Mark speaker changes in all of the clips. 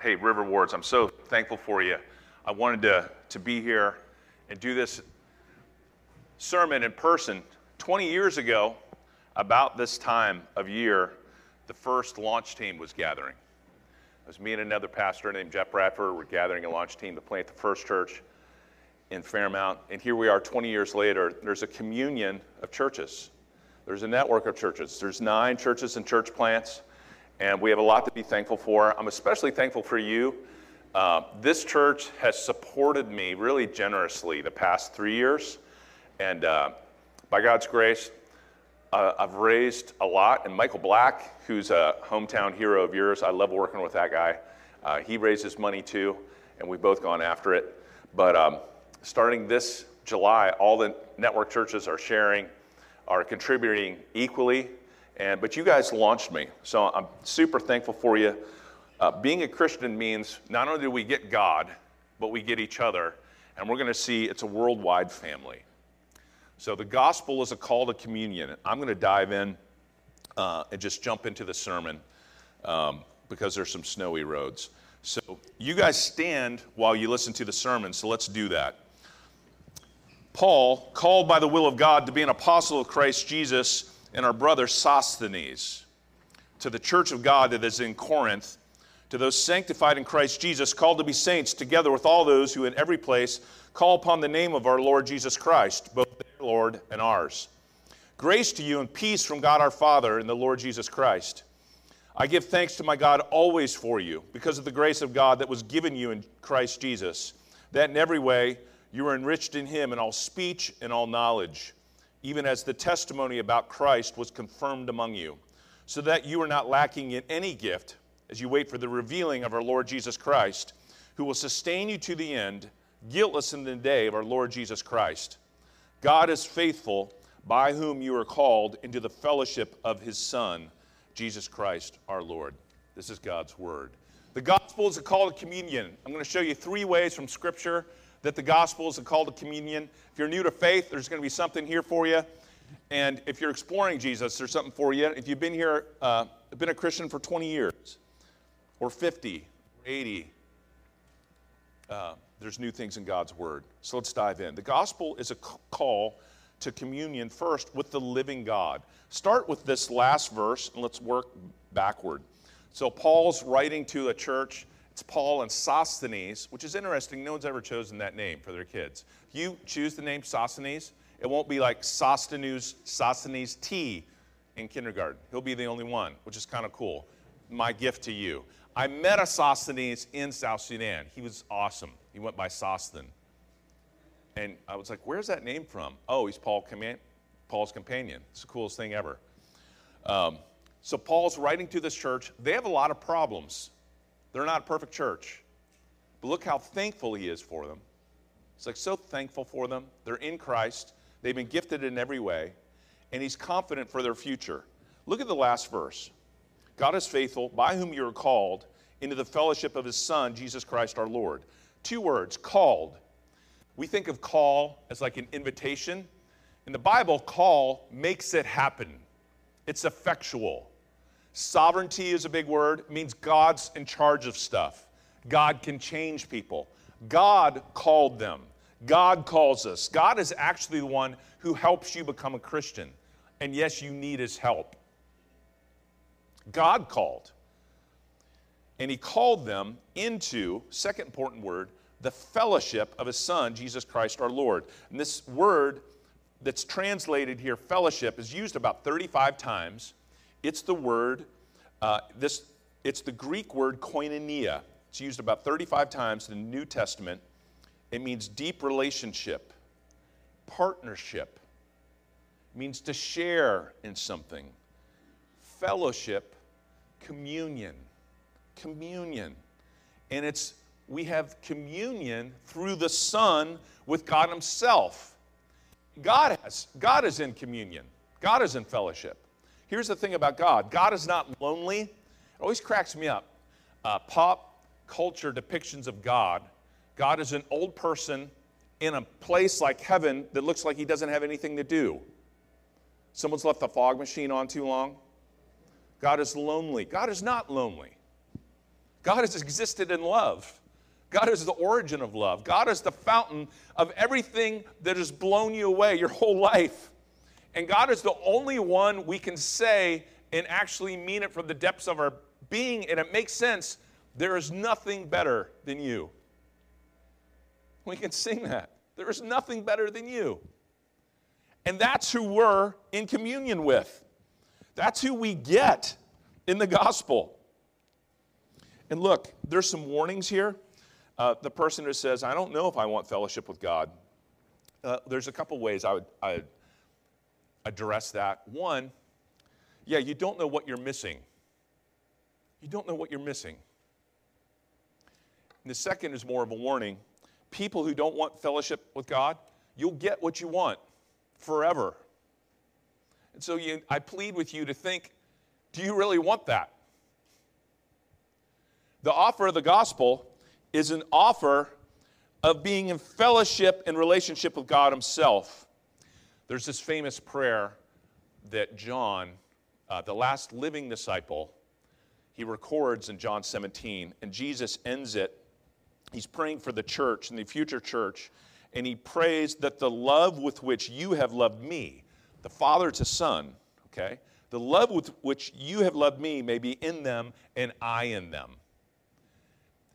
Speaker 1: Hey, River Wards, I'm so thankful for you. I wanted to, to be here and do this sermon in person. 20 years ago, about this time of year, the first launch team was gathering. It was me and another pastor named Jeff Bradford. We're gathering a launch team to plant the first church in Fairmount. And here we are 20 years later. There's a communion of churches. There's a network of churches. There's nine churches and church plants and we have a lot to be thankful for. I'm especially thankful for you. Uh, this church has supported me really generously the past three years, and uh, by God's grace, uh, I've raised a lot. And Michael Black, who's a hometown hero of yours, I love working with that guy. Uh, he raises money too, and we've both gone after it. But um, starting this July, all the network churches are sharing, are contributing equally and, but you guys launched me, so I'm super thankful for you. Uh, being a Christian means not only do we get God, but we get each other, and we're going to see it's a worldwide family. So the gospel is a call to communion. I'm going to dive in uh, and just jump into the sermon um, because there's some snowy roads. So you guys stand while you listen to the sermon, so let's do that. Paul, called by the will of God to be an apostle of Christ Jesus, and our brother Sosthenes, to the church of God that is in Corinth, to those sanctified in Christ Jesus, called to be saints, together with all those who in every place call upon the name of our Lord Jesus Christ, both their Lord and ours. Grace to you and peace from God our Father and the Lord Jesus Christ. I give thanks to my God always for you, because of the grace of God that was given you in Christ Jesus, that in every way you are enriched in him in all speech and all knowledge even as the testimony about Christ was confirmed among you, so that you are not lacking in any gift as you wait for the revealing of our Lord Jesus Christ, who will sustain you to the end, guiltless in the day of our Lord Jesus Christ. God is faithful, by whom you are called into the fellowship of his Son, Jesus Christ our Lord. This is God's word. The gospel is a call to communion. I'm going to show you three ways from Scripture that the gospel is a call to communion. If you're new to faith, there's going to be something here for you. And if you're exploring Jesus, there's something for you. If you've been here, uh, been a Christian for 20 years, or 50, or 80, uh, there's new things in God's Word. So let's dive in. The gospel is a call to communion first with the living God. Start with this last verse and let's work backward. So Paul's writing to a church it's Paul and Sosthenes, which is interesting. No one's ever chosen that name for their kids. If you choose the name Sosthenes, it won't be like Sosthenes, Sosthenes T in kindergarten. He'll be the only one, which is kind of cool. My gift to you. I met a Sosthenes in South Sudan. He was awesome. He went by Sosthene. And I was like, where's that name from? Oh, he's Paul Paul's companion. It's the coolest thing ever. Um, so Paul's writing to this church. They have a lot of problems they're not a perfect church. But look how thankful he is for them. He's like so thankful for them. They're in Christ. They've been gifted in every way. And he's confident for their future. Look at the last verse. God is faithful, by whom you are called into the fellowship of his Son, Jesus Christ our Lord. Two words, called. We think of call as like an invitation. In the Bible, call makes it happen, it's effectual. Sovereignty is a big word. It means God's in charge of stuff. God can change people. God called them. God calls us. God is actually the one who helps you become a Christian. And yes, you need his help. God called. And he called them into, second important word, the fellowship of his son, Jesus Christ our Lord. And this word that's translated here, fellowship, is used about 35 times. It's the word, uh, this, it's the Greek word koinonia. It's used about 35 times in the New Testament. It means deep relationship, partnership. It means to share in something. Fellowship, communion. Communion. And it's we have communion through the Son with God Himself. God has, God is in communion. God is in fellowship. Here's the thing about God God is not lonely. It always cracks me up. Uh, pop culture depictions of God. God is an old person in a place like heaven that looks like he doesn't have anything to do. Someone's left the fog machine on too long. God is lonely. God is not lonely. God has existed in love. God is the origin of love. God is the fountain of everything that has blown you away your whole life. And God is the only one we can say and actually mean it from the depths of our being, and it makes sense. There is nothing better than you. We can sing that. There is nothing better than you. And that's who we're in communion with. That's who we get in the gospel. And look, there's some warnings here. Uh, the person who says, I don't know if I want fellowship with God, uh, there's a couple ways I would I'd address that. One, yeah, you don't know what you're missing. You don't know what you're missing. And the second is more of a warning. People who don't want fellowship with God, you'll get what you want forever. And so you, I plead with you to think do you really want that? The offer of the gospel is an offer of being in fellowship and relationship with God Himself. There's this famous prayer that John, uh, the last living disciple, he records in John 17, and Jesus ends it. He's praying for the church and the future church, and he prays that the love with which you have loved me, the Father to Son, okay, the love with which you have loved me may be in them and I in them.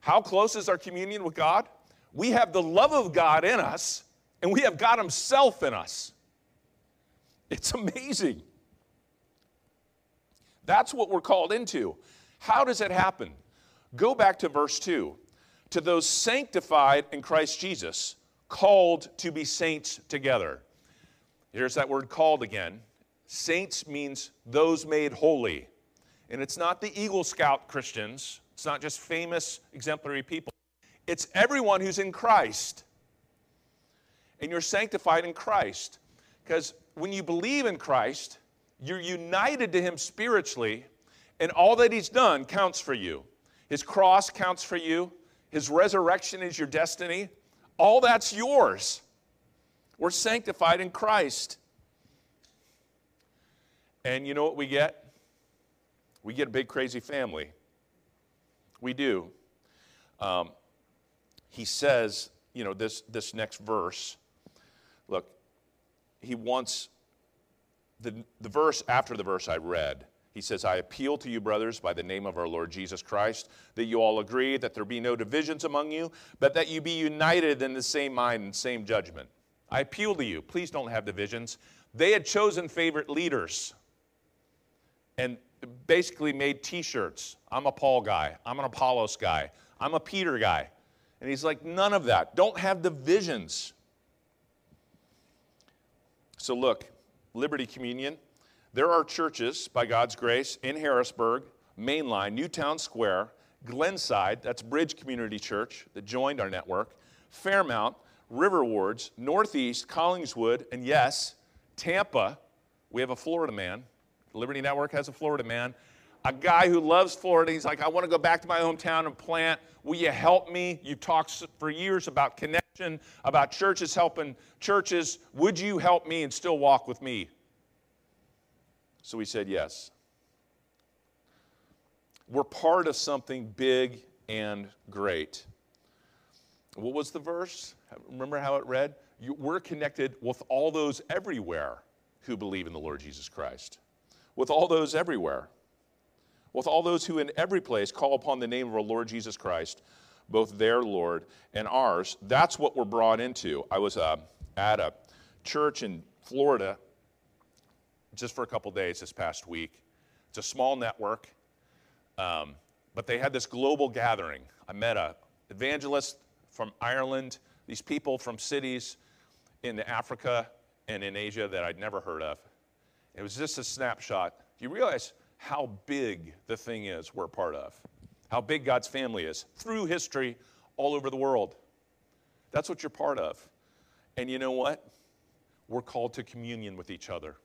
Speaker 1: How close is our communion with God? We have the love of God in us, and we have God Himself in us. It's amazing. That's what we're called into. How does it happen? Go back to verse 2. To those sanctified in Christ Jesus, called to be saints together. Here's that word called again. Saints means those made holy. And it's not the Eagle Scout Christians, it's not just famous, exemplary people. It's everyone who's in Christ. And you're sanctified in Christ. Because when you believe in Christ, you're united to Him spiritually, and all that He's done counts for you. His cross counts for you, His resurrection is your destiny. All that's yours. We're sanctified in Christ. And you know what we get? We get a big, crazy family. We do. Um, he says, you know, this, this next verse, look, he wants the, the verse after the verse I read. He says, I appeal to you, brothers, by the name of our Lord Jesus Christ, that you all agree, that there be no divisions among you, but that you be united in the same mind and same judgment. I appeal to you, please don't have divisions. They had chosen favorite leaders and basically made t shirts. I'm a Paul guy. I'm an Apollos guy. I'm a Peter guy. And he's like, none of that. Don't have divisions. So, look, Liberty Communion, there are churches, by God's grace, in Harrisburg, Mainline, Newtown Square, Glenside, that's Bridge Community Church that joined our network, Fairmount, River Wards, Northeast, Collingswood, and yes, Tampa. We have a Florida man Liberty Network has a Florida man. A guy who loves Florida. He's like, I want to go back to my hometown and plant. Will you help me? You've talked for years about connection, about churches helping churches. Would you help me and still walk with me? So we said yes. We're part of something big and great. What was the verse? Remember how it read? we're connected with all those everywhere who believe in the Lord Jesus Christ with all those everywhere, with all those who in every place call upon the name of our Lord Jesus Christ, both their Lord and ours. That's what we're brought into. I was uh, at a church in Florida just for a couple days this past week. It's a small network, um, but they had this global gathering. I met a evangelist from Ireland, these people from cities in Africa and in Asia that I'd never heard of. It was just a snapshot. Do you realize how big the thing is we're part of? How big God's family is through history all over the world. That's what you're part of. And you know what? We're called to communion with each other.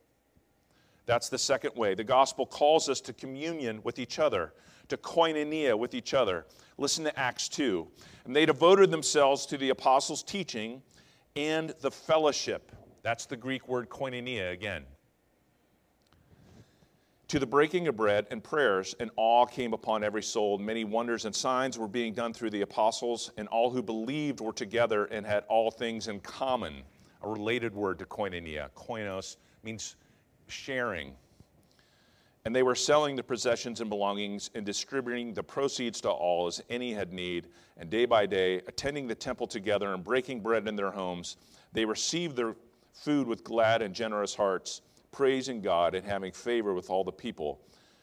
Speaker 1: That's the second way. The gospel calls us to communion with each other, to koinonia with each other. Listen to Acts 2. And they devoted themselves to the apostles' teaching and the fellowship. That's the Greek word koinonia again to the breaking of bread and prayers, and awe came upon every soul. Many wonders and signs were being done through the apostles, and all who believed were together and had all things in common. A related word to koinonia. Koinos means sharing. And they were selling the possessions and belongings and distributing the proceeds to all as any had need. And day by day, attending the temple together and breaking bread in their homes, they received their food with glad and generous hearts praising God and having favor with all the people.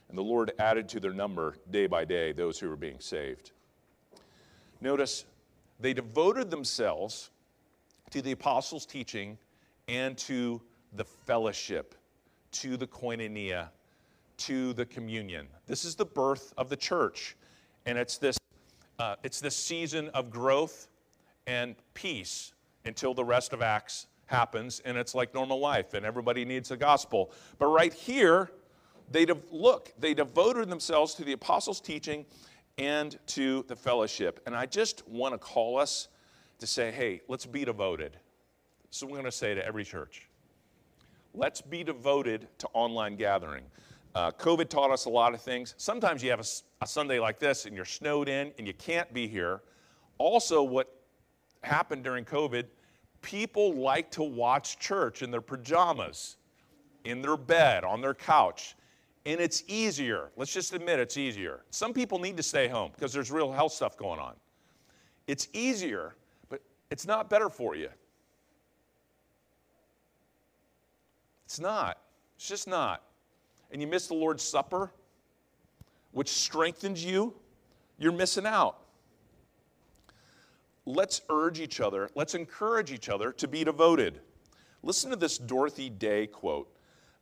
Speaker 1: And the Lord added to their number day by day those who were being saved. Notice they devoted themselves to the apostles' teaching and to the fellowship, to the koinonia, to the communion. This is the birth of the church, and it's this, uh, it's this season of growth and peace until the rest of Acts happens and it's like normal life and everybody needs the gospel. But right here, they de- look, they devoted themselves to the apostles' teaching and to the fellowship. And I just want to call us to say, hey, let's be devoted. So we're going to say to every church. Let's be devoted to online gathering. Uh, COVID taught us a lot of things. Sometimes you have a, a Sunday like this and you're snowed in and you can't be here. Also, what happened during COVID people like to watch church in their pajamas, in their bed, on their couch. And it's easier. Let's just admit it's easier. Some people need to stay home because there's real health stuff going on. It's easier, but it's not better for you. It's not. It's just not. And you miss the Lord's Supper, which strengthens you, you're missing out let's urge each other, let's encourage each other to be devoted. Listen to this Dorothy Day quote.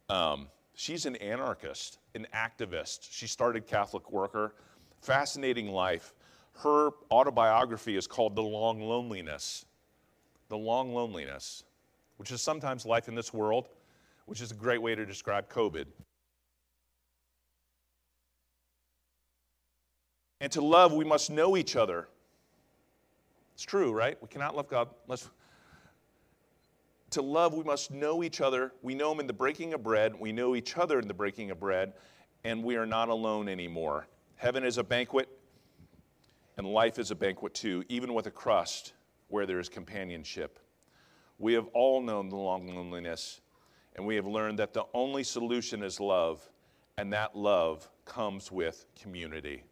Speaker 1: Um, she's an anarchist, an activist. She started Catholic Worker. Fascinating life. Her autobiography is called The Long Loneliness. The Long Loneliness, which is sometimes life in this world, which is a great way to describe COVID. And to love, we must know each other. It's true, right? We cannot love God unless. To love, we must know each other. We know Him in the breaking of bread. We know each other in the breaking of bread, and we are not alone anymore. Heaven is a banquet, and life is a banquet too, even with a crust where there is companionship. We have all known the long loneliness, and we have learned that the only solution is love, and that love comes with community.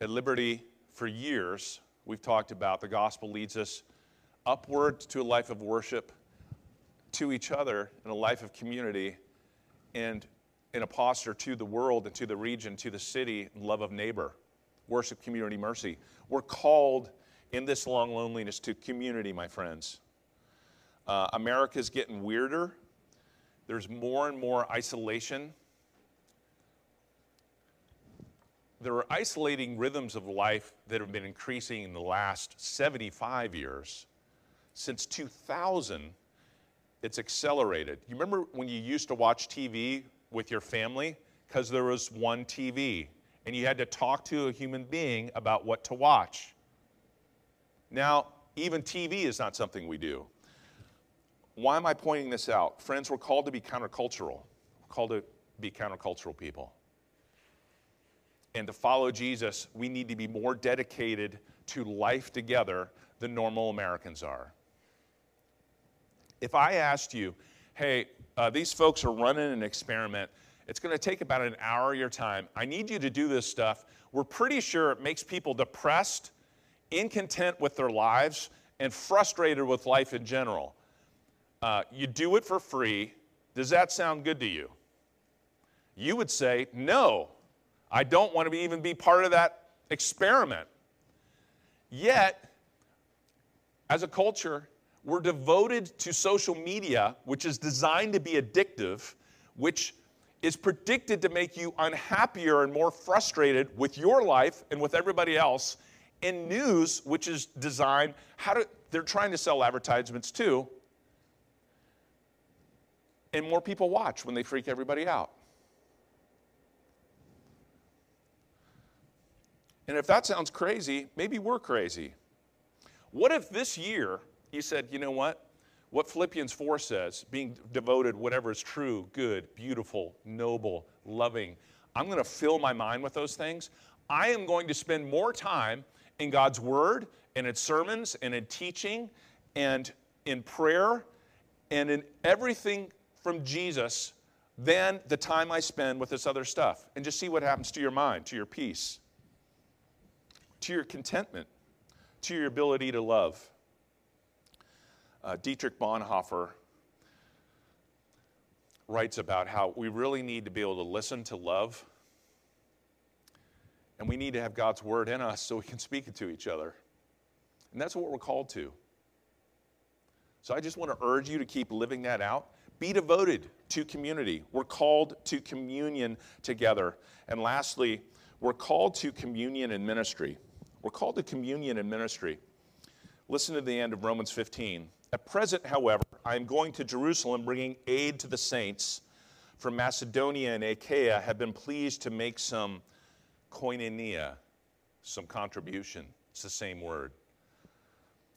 Speaker 1: At Liberty, for years, we've talked about the gospel leads us upward to a life of worship, to each other, in a life of community, and in a posture to the world and to the region, to the city, and love of neighbor, worship, community, mercy. We're called in this long loneliness to community, my friends. Uh, America's getting weirder. There's more and more isolation there are isolating rhythms of life that have been increasing in the last 75 years. Since 2000, it's accelerated. You remember when you used to watch TV with your family? Because there was one TV, and you had to talk to a human being about what to watch. Now, even TV is not something we do. Why am I pointing this out? Friends, we're called to be countercultural, we're called to be countercultural people and to follow Jesus, we need to be more dedicated to life together than normal Americans are. If I asked you, hey, uh, these folks are running an experiment, it's going to take about an hour of your time. I need you to do this stuff. We're pretty sure it makes people depressed, incontent with their lives, and frustrated with life in general. Uh, you do it for free. Does that sound good to you? You would say, no, I don't want to be, even be part of that experiment. Yet, as a culture, we're devoted to social media, which is designed to be addictive, which is predicted to make you unhappier and more frustrated with your life and with everybody else. And news, which is designed, how to, they're trying to sell advertisements too. And more people watch when they freak everybody out. And if that sounds crazy, maybe we're crazy. What if this year you said, you know what? what Philippians 4 says, being devoted, whatever is true, good, beautiful, noble, loving. I'm going to fill my mind with those things. I am going to spend more time in God's Word and in sermons and in teaching and in prayer and in everything from Jesus than the time I spend with this other stuff. And just see what happens to your mind, to your peace, to your contentment, to your ability to love. Uh, Dietrich Bonhoeffer writes about how we really need to be able to listen to love, and we need to have God's word in us so we can speak it to each other. And that's what we're called to. So I just want to urge you to keep living that out. Be devoted to community. We're called to communion together. And lastly, we're called to communion and ministry. We're called to communion and ministry. Listen to the end of Romans 15. At present, however, I am going to Jerusalem bringing aid to the saints from Macedonia and Achaia have been pleased to make some koinonia, some contribution. It's the same word.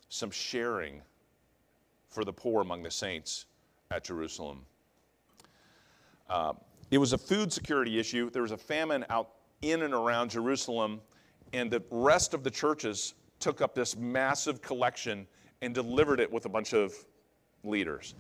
Speaker 1: Some sharing for the poor among the saints at Jerusalem. Uh, it was a food security issue. There was a famine out in and around Jerusalem, and the rest of the churches took up this massive collection and delivered it with a bunch of leaders.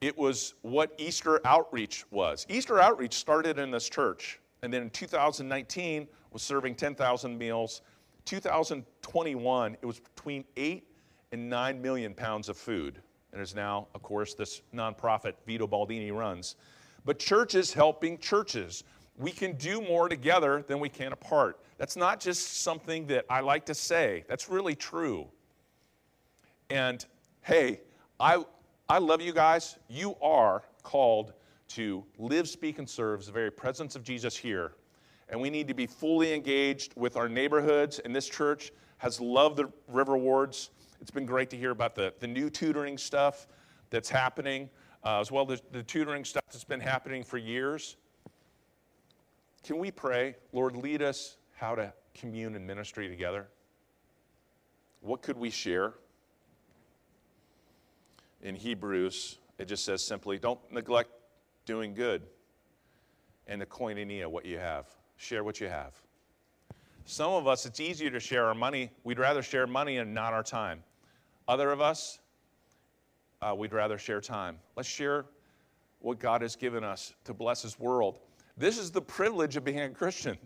Speaker 1: It was what Easter Outreach was. Easter Outreach started in this church, and then in 2019 was serving 10,000 meals. 2021, it was between 8 and 9 million pounds of food. And is now, of course, this nonprofit Vito Baldini runs. But churches helping churches. We can do more together than we can apart. That's not just something that I like to say, that's really true. And hey, I, I love you guys. You are called to live, speak, and serve the very presence of Jesus here. And we need to be fully engaged with our neighborhoods. And this church has loved the River Wards. It's been great to hear about the, the new tutoring stuff that's happening, uh, as well as the tutoring stuff that's been happening for years. Can we pray, Lord, lead us how to commune and ministry together? What could we share? in Hebrews, it just says simply, don't neglect doing good and the koinonia, what you have. Share what you have. Some of us, it's easier to share our money. We'd rather share money and not our time. Other of us, uh, we'd rather share time. Let's share what God has given us to bless His world. This is the privilege of being a Christian.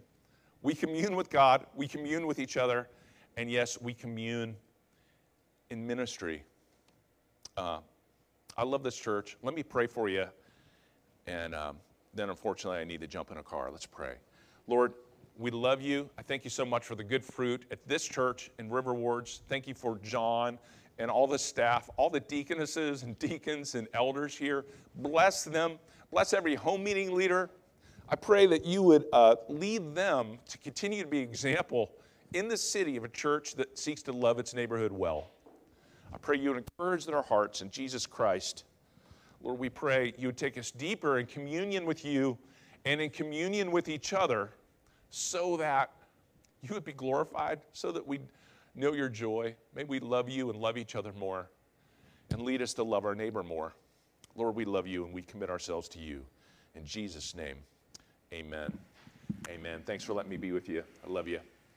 Speaker 1: We commune with God, we commune with each other, and yes, we commune in ministry. Uh, I love this church. Let me pray for you. And um, then, unfortunately, I need to jump in a car. Let's pray. Lord, we love you. I thank you so much for the good fruit at this church in River Wards. Thank you for John and all the staff, all the deaconesses and deacons and elders here. Bless them. Bless every home meeting leader. I pray that you would uh, lead them to continue to be example in the city of a church that seeks to love its neighborhood well. I pray you would encourage their hearts in Jesus Christ. Lord, we pray you would take us deeper in communion with you and in communion with each other so that you would be glorified, so that we'd know your joy. May we love you and love each other more and lead us to love our neighbor more. Lord, we love you and we commit ourselves to you. In Jesus' name, amen. Amen. Thanks for letting me be with you. I love you.